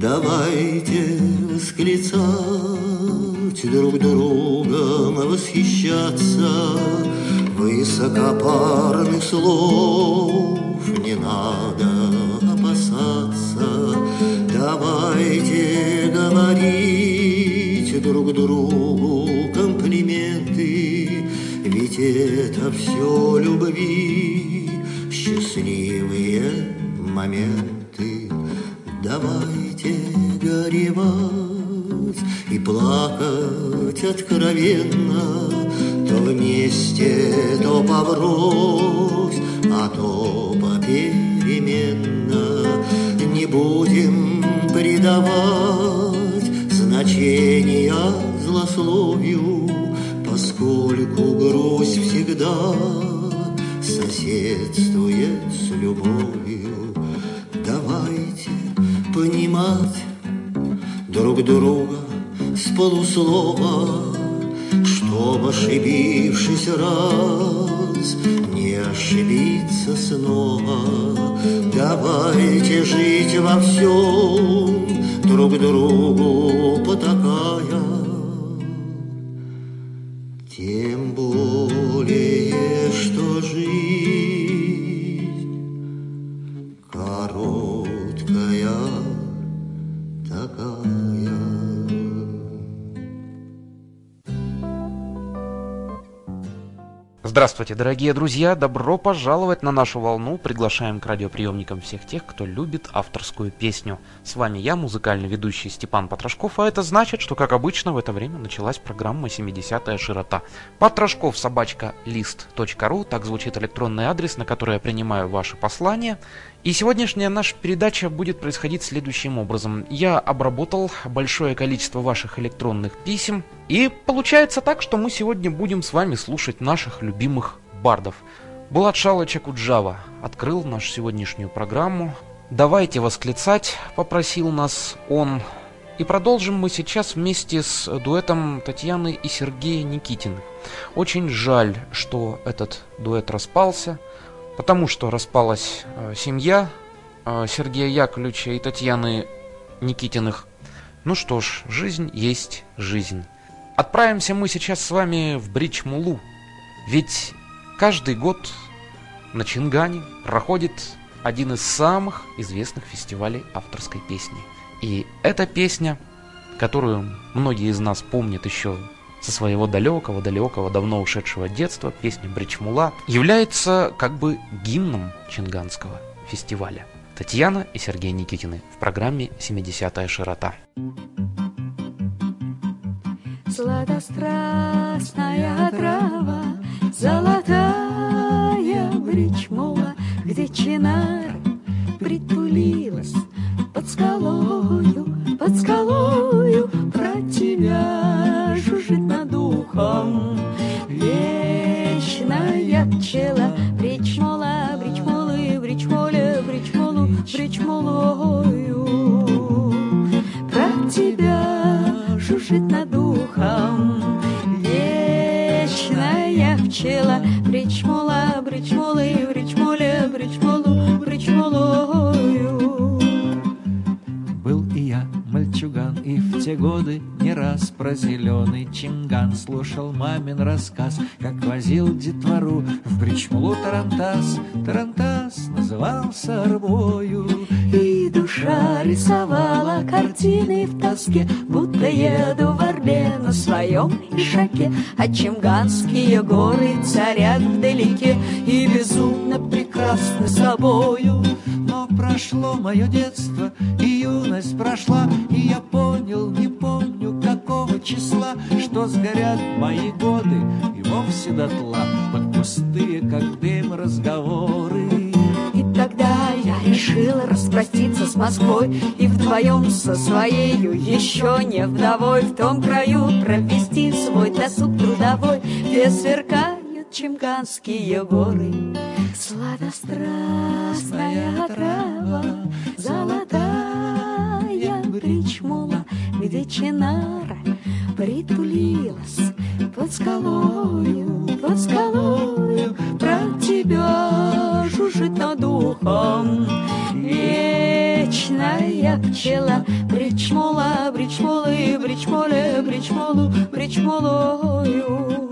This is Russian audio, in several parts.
Давайте восклицать друг другом, восхищаться Высокопарных слов не надо опасаться. Давайте говорить друг другу комплименты Ведь это все любви счастливые моменты. Давайте горевать и плакать откровенно То вместе, то поврось, а то попеременно. Не будем придавать значения злословию Поскольку грусть всегда соседствует с любовью Давайте понимать друг друга с полуслова, Чтоб, ошибившись раз, не ошибиться снова. Давайте жить во всем, друг другу потакая, Тем более, что жизнь Здравствуйте, дорогие друзья! Добро пожаловать на нашу волну. Приглашаем к радиоприемникам всех тех, кто любит авторскую песню. С вами я, музыкальный ведущий Степан Потрошков, а это значит, что, как обычно, в это время началась программа «70-я широта». Потрошков собачка лист.ру, так звучит электронный адрес, на который я принимаю ваши послания. И сегодняшняя наша передача будет происходить следующим образом. Я обработал большое количество ваших электронных писем, и получается так, что мы сегодня будем с вами слушать наших любимых бардов. Булат Шалыч Акуджава открыл нашу сегодняшнюю программу. «Давайте восклицать», — попросил нас он. И продолжим мы сейчас вместе с дуэтом Татьяны и Сергея Никитиных. Очень жаль, что этот дуэт распался — потому что распалась э, семья э, Сергея Яковлевича и Татьяны Никитиных. Ну что ж, жизнь есть жизнь. Отправимся мы сейчас с вами в Бричмулу, ведь каждый год на Чингане проходит один из самых известных фестивалей авторской песни. И эта песня, которую многие из нас помнят еще со своего далекого-далекого, давно ушедшего детства, песня Бричмула, является как бы гимном Чинганского фестиваля. Татьяна и Сергей Никитины в программе «70-я широта». Сладострастная трава, золотая бричмула, где чинар притулилась под скалою, под скалою ухом. Вечная пчела бричмола, бричмолы, бричмоля, бричмолу, бричмолою. Про тебя жужжит над ухом. Вечная пчела бричмола, бричмолы, бричмоля, бричмолу, бричмолою. Был и я мальчуган, и в те годы не раз про зеленый чинган Слушал мамин рассказ, как возил детвору в Бричмулу Тарантас. Тарантас назывался арбою. И душа рисовала картины в тоске, Будто еду в Орле на своем ишаке, А чемганские горы царят вдалеке И безумно прекрасны собою. Но прошло мое детство, и юность прошла, И я понял, не числа, Что сгорят мои годы и вовсе дотла Под пустые, как дым, разговоры. И тогда я решила распроститься с Москвой И вдвоем со своею еще не вдовой В том краю провести свой досуг трудовой Где сверкают чемганские горы Сладострастная трава, золотая бричмула Где чинара притулилась под скалою, под скалою. Про тебя жужжит над ухом вечная пчела. Бричмола, бричмолы, бричмоле, бричмолу, бричмолою.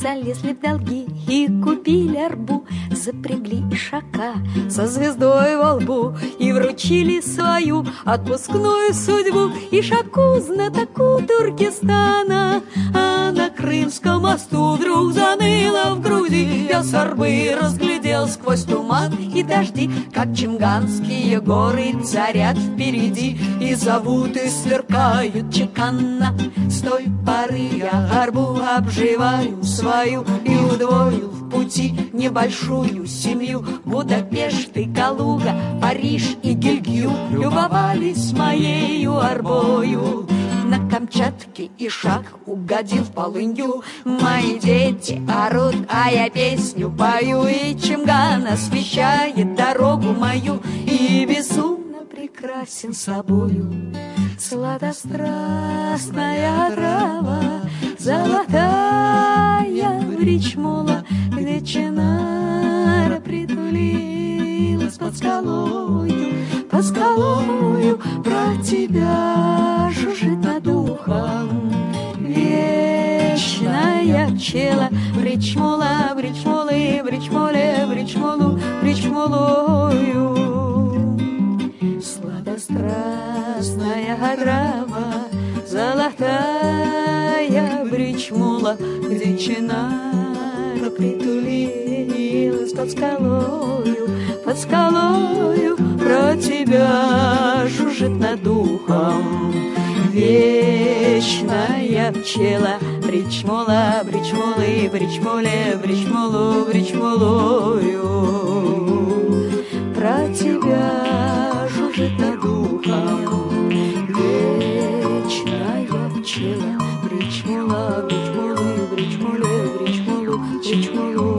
Залезли в долги и купили арбу, Запрягли ишака со звездой во лбу И вручили свою отпускную судьбу. Ишаку, знатоку Туркестана А Крымском мосту вдруг заныло в груди Я с арбы разглядел сквозь туман и дожди Как чимганские горы царят впереди И зовут и сверкают чеканно С той поры я арбу обживаю свою и удвоил в пути небольшую семью. Будапешт и Калуга, Париж и Гильгю любовались моею арбою. На Камчатке и шаг угодил полынью. Мои дети орут, а я песню пою. И Чимган освещает дорогу мою. И безумно прекрасен собою. Сладострастная трава Золотая бричмола, где чинара притулилась под скалою, под скалою. Про тебя жужжит бричмола, бричмолы, бричмоле, бричмолу, бричмолою. Сладострастная трава, золотая бричмола, где чинара притулилась под скалою, под скалою про тебя жужжит над духом. Вечная пчела, бричмола, бричмолы, бричмоле, бричмолу, бричмолою. Про тебя жужжит над духом. Вечная пчела, бричмола, бричмолы, бричмоле, бричмолу, бричмолою.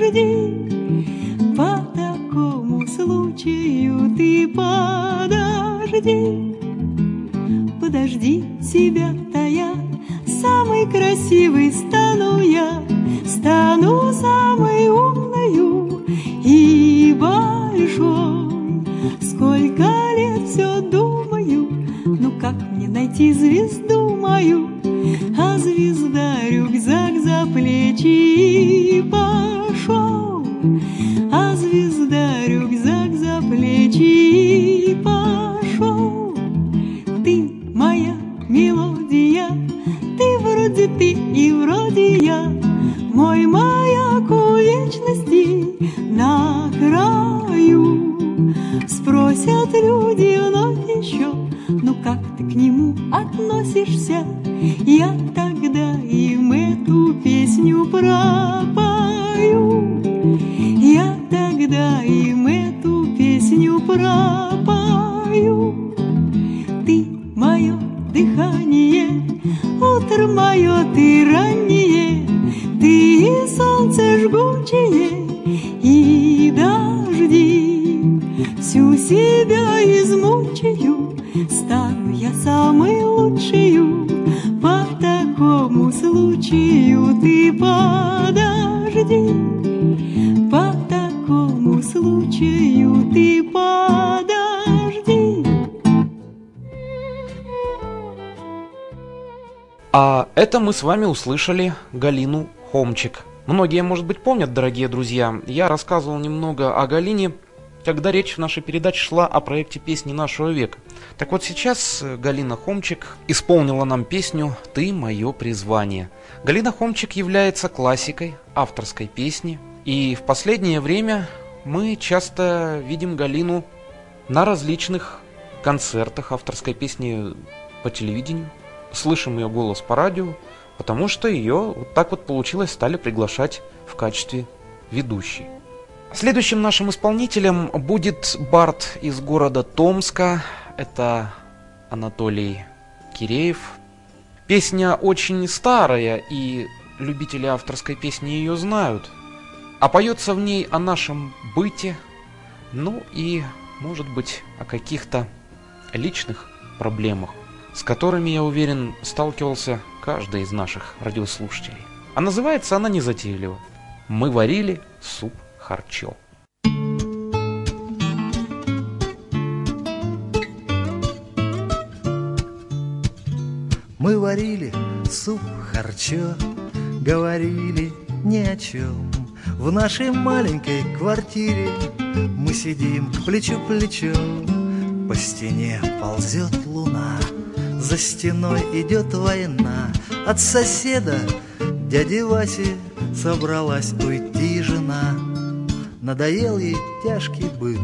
Подожди, по такому случаю ты подожди. Подожди себя тая, самый красивый стану и вроде я, мой маяк у вечности на краю. Спросят люди вновь еще, ну как ты к нему относишься? Это мы с вами услышали Галину Хомчик. Многие, может быть, помнят, дорогие друзья, я рассказывал немного о Галине, когда речь в нашей передаче шла о проекте «Песни нашего века». Так вот сейчас э, Галина Хомчик исполнила нам песню «Ты мое призвание». Галина Хомчик является классикой авторской песни, и в последнее время мы часто видим Галину на различных концертах авторской песни по телевидению, слышим ее голос по радио, потому что ее вот так вот получилось стали приглашать в качестве ведущей. Следующим нашим исполнителем будет Барт из города Томска. Это Анатолий Киреев. Песня очень старая, и любители авторской песни ее знают. А поется в ней о нашем быте, ну и, может быть, о каких-то личных проблемах, с которыми, я уверен, сталкивался каждый из наших радиослушателей. А называется она незатейливо. Мы варили суп харчо. Мы варили суп харчо, говорили ни о чем. В нашей маленькой квартире мы сидим к плечу плечо. По стене ползет луна, за стеной идет война. От соседа дяди Васи собралась уйти жена. Надоел ей тяжкий быт,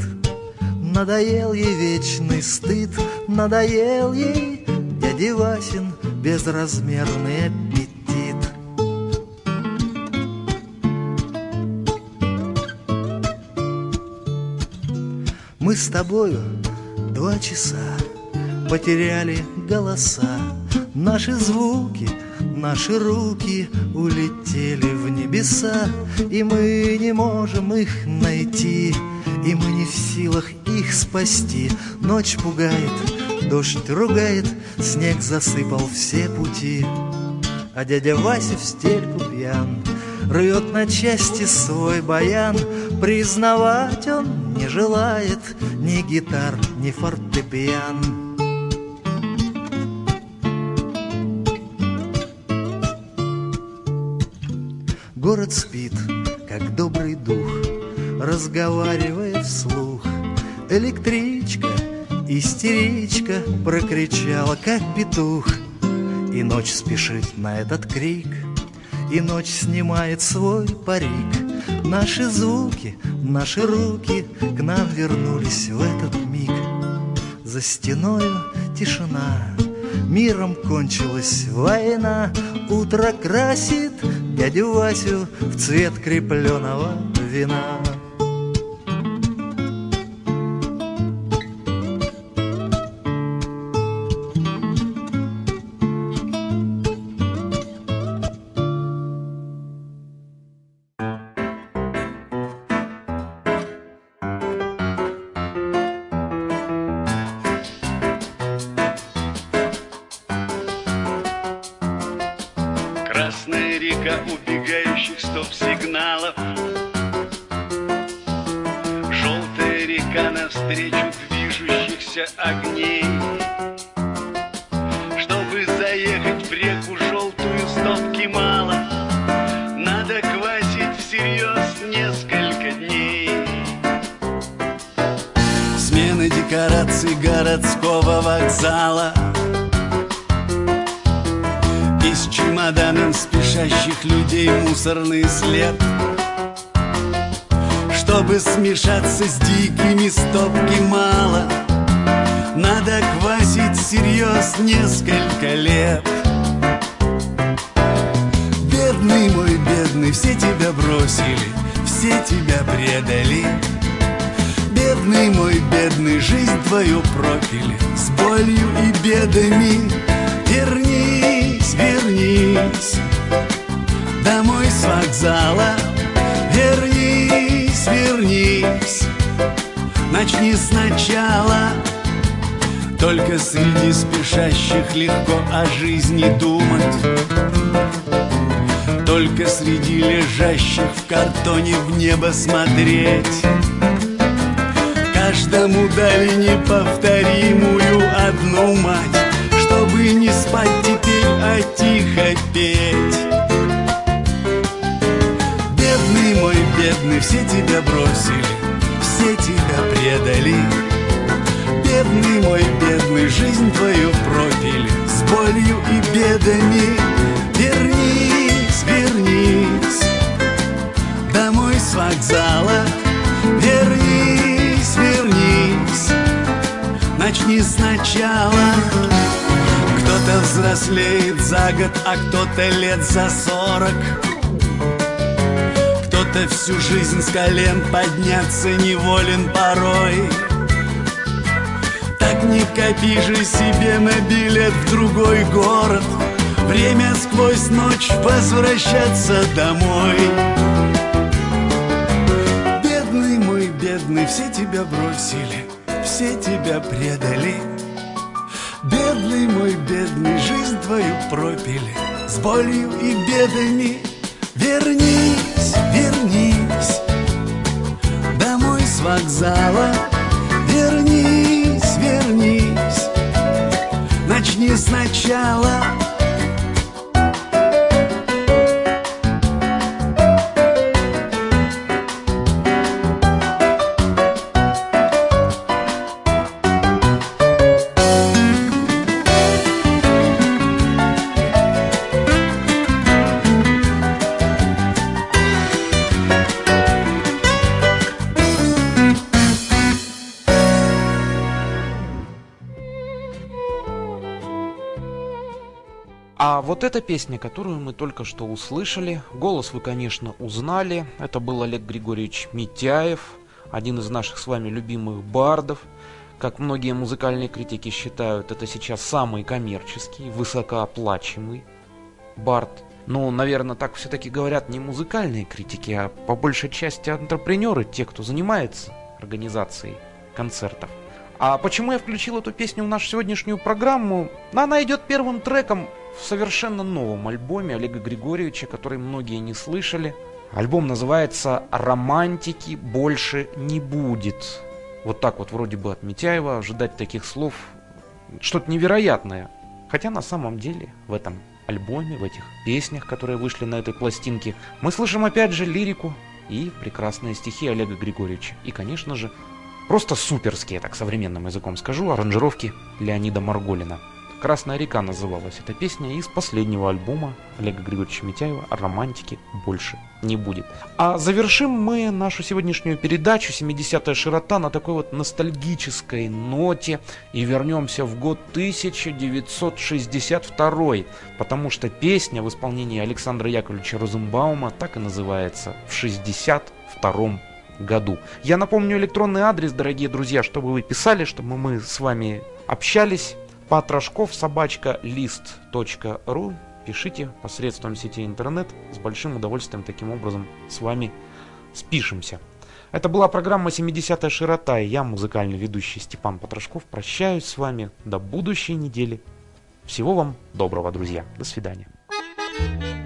надоел ей вечный стыд, надоел ей дяди Васин безразмерный аппетит. Мы с тобою два часа потеряли голоса, наши звуки, наши руки улетели в небеса, и мы не можем их найти, и мы не в силах их спасти. Ночь пугает, Дождь ругает, снег засыпал все пути. А дядя Вася в стельку пьян Рвет на части свой баян. Признавать он не желает Ни гитар, ни фортепиан Город спит, как добрый дух Разговаривая вслух Электричка Истеричка прокричала, как петух, И ночь спешит на этот крик, И ночь снимает свой парик. Наши звуки, наши руки К нам вернулись в этот миг. За стеною тишина, Миром кончилась война, Утро красит дядю Васю В цвет крепленого вина. стоп-сигналов Желтая река навстречу движущихся огней. Чтобы заехать в реку желтую стопки мало Надо квасить всерьез несколько дней. Смена декораций городского вокзала. Из мусорный след. Чтобы смешаться с дикими стопки мало Надо квасить всерьез несколько лет. Бедный мой бедный, все тебя бросили Все тебя предали. Бедный мой бедный, жизнь твою пропили С болью и бедами Вернись, вернись Домой с вокзала. Вернись, вернись. Начни сначала. Только среди спешащих легко о жизни думать. Только среди лежащих в картоне в небо смотреть. Каждому дали неповторимую одну мать. Чтобы не спать теперь, а тихо петь бедный, все тебя бросили, все тебя предали. Бедный мой бедный, жизнь твою пропили с болью и бедами. Вернись, вернись домой с вокзала. Вернись, вернись, начни сначала. Кто-то взрослеет за год, а кто-то лет за сорок. Кто-то всю жизнь с колен подняться неволен порой. Так не копи же себе на билет в другой город. Время сквозь ночь возвращаться домой. Бедный мой, бедный, все тебя бросили, все тебя предали Бедный мой, бедный, жизнь твою пропили. С болью и бедами Вернись, эта песня, которую мы только что услышали, голос вы, конечно, узнали. Это был Олег Григорьевич Митяев, один из наших с вами любимых бардов. Как многие музыкальные критики считают, это сейчас самый коммерческий, высокооплачиваемый бард. Но, наверное, так все-таки говорят не музыкальные критики, а по большей части антрепренеры, те, кто занимается организацией концертов. А почему я включил эту песню в нашу сегодняшнюю программу? Она идет первым треком в совершенно новом альбоме Олега Григорьевича, который многие не слышали. Альбом называется «Романтики больше не будет». Вот так вот вроде бы от Митяева ожидать таких слов что-то невероятное. Хотя на самом деле в этом альбоме, в этих песнях, которые вышли на этой пластинке, мы слышим опять же лирику и прекрасные стихи Олега Григорьевича. И, конечно же, просто суперские, так современным языком скажу, аранжировки Леонида Марголина. «Красная река» называлась эта песня из последнего альбома Олега Григорьевича Митяева «Романтики больше не будет». А завершим мы нашу сегодняшнюю передачу «70-я широта» на такой вот ностальгической ноте и вернемся в год 1962, потому что песня в исполнении Александра Яковлевича Розенбаума так и называется «В 62 году». Я напомню электронный адрес, дорогие друзья, чтобы вы писали, чтобы мы с вами общались Патрашков собачка лист.ру Пишите посредством сети интернет. С большим удовольствием таким образом с вами спишемся. Это была программа «70-я широта» и я, музыкальный ведущий Степан Патрашков, прощаюсь с вами до будущей недели. Всего вам доброго, друзья. До свидания. Ни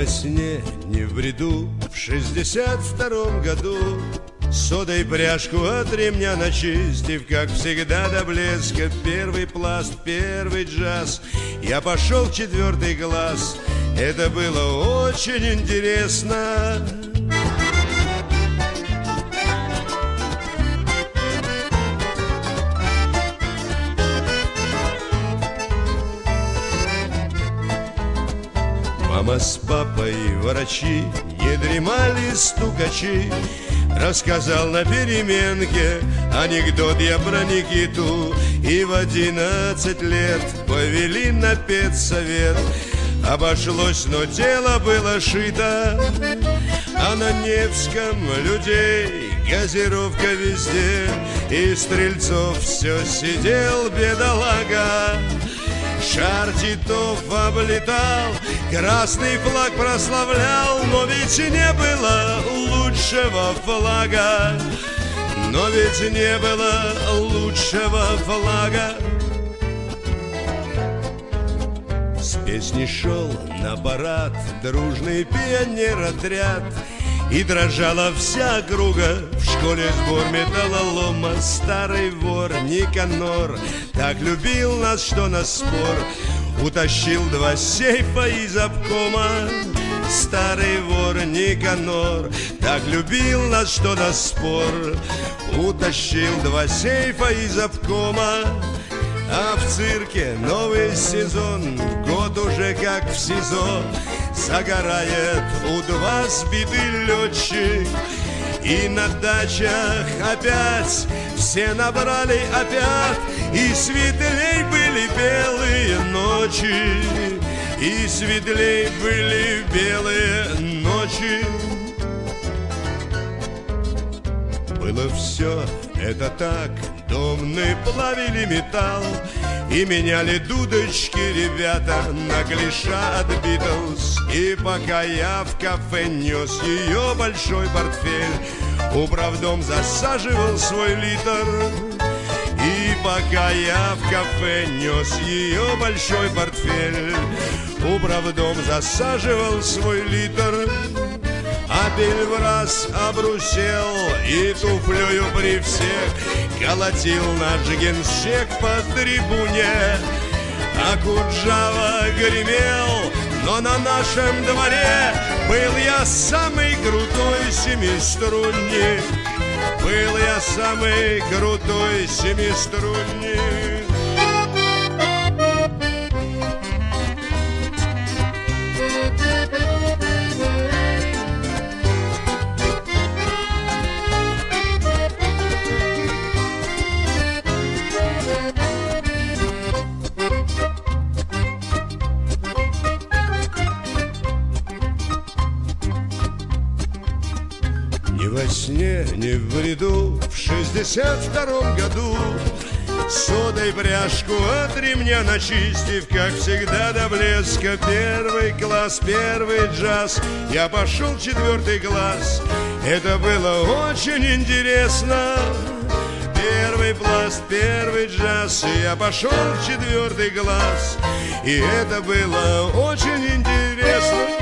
во сне, ни в бреду. В шестьдесят втором году Содой пряжку от ремня начистив Как всегда до блеска. Первый пласт, первый джаз. Я пошел в четвертый класс. Это было очень интересно Мама с папой врачи Не дремали стукачи. Рассказал на переменке Анекдот я про Никиту. И в одиннадцать лет Повели на педсовет. Обошлось, но тело было шито. А на Невском людей Газировка везде. И Стрельцов все сидел бедолага Шар Титов облетал, красный флаг прославлял, но ведь не было лучшего флага, но ведь не было лучшего флага. С песни шел на парад дружный пионер-отряд, и дрожала вся округа. В школе сбор металлолома Старый вор Никанор Так любил нас, что на спор Утащил два сейфа из обкома. Старый вор Никанор Так любил нас, что на спор Утащил два сейфа из обкома. А в цирке новый сезон, год уже как в СИЗО Загорает у два сбитый летчик И на дачах опять. Все набрали опять И светлей были белые ночи. И светлей были белые ночи Было все это так, домны плавили металл И меняли дудочки ребята на клиша от Битлз И пока я в кафе нес ее большой портфель Управдом засаживал свой литр. И пока я в кафе нес ее большой портфель Управдом засаживал свой литр Апель в раз обрусел и туфлею при всех Колотил наш генсек по трибуне. А Куджава гремел, но на нашем дворе Был я самый крутой семиструнник. Был я самый крутой семиструнник 62 году. Содой пряжку от ремня начистив, как всегда до блеска. Первый класс, первый джаз, я пошел четвертый класс. Это было очень интересно. Первый пласт, первый джаз, я пошел в четвертый класс. И это было очень интересно.